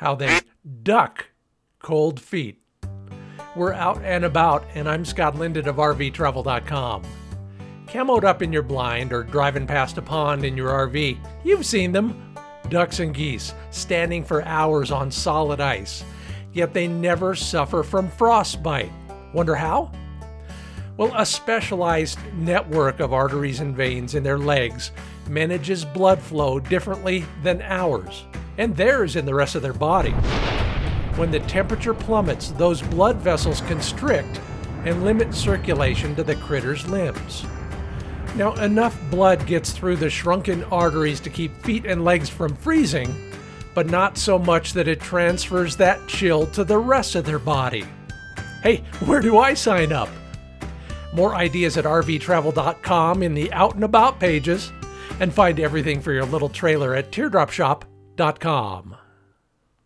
how they duck cold feet. We're out and about, and I'm Scott Linden of RVTravel.com. Camoed up in your blind or driving past a pond in your RV, you've seen them ducks and geese standing for hours on solid ice, yet they never suffer from frostbite. Wonder how? Well, a specialized network of arteries and veins in their legs manages blood flow differently than ours, and theirs in the rest of their body. When the temperature plummets, those blood vessels constrict and limit circulation to the critter's limbs. Now, enough blood gets through the shrunken arteries to keep feet and legs from freezing, but not so much that it transfers that chill to the rest of their body. Hey, where do I sign up? More ideas at rvtravel.com in the Out and About pages, and find everything for your little trailer at teardropshop.com.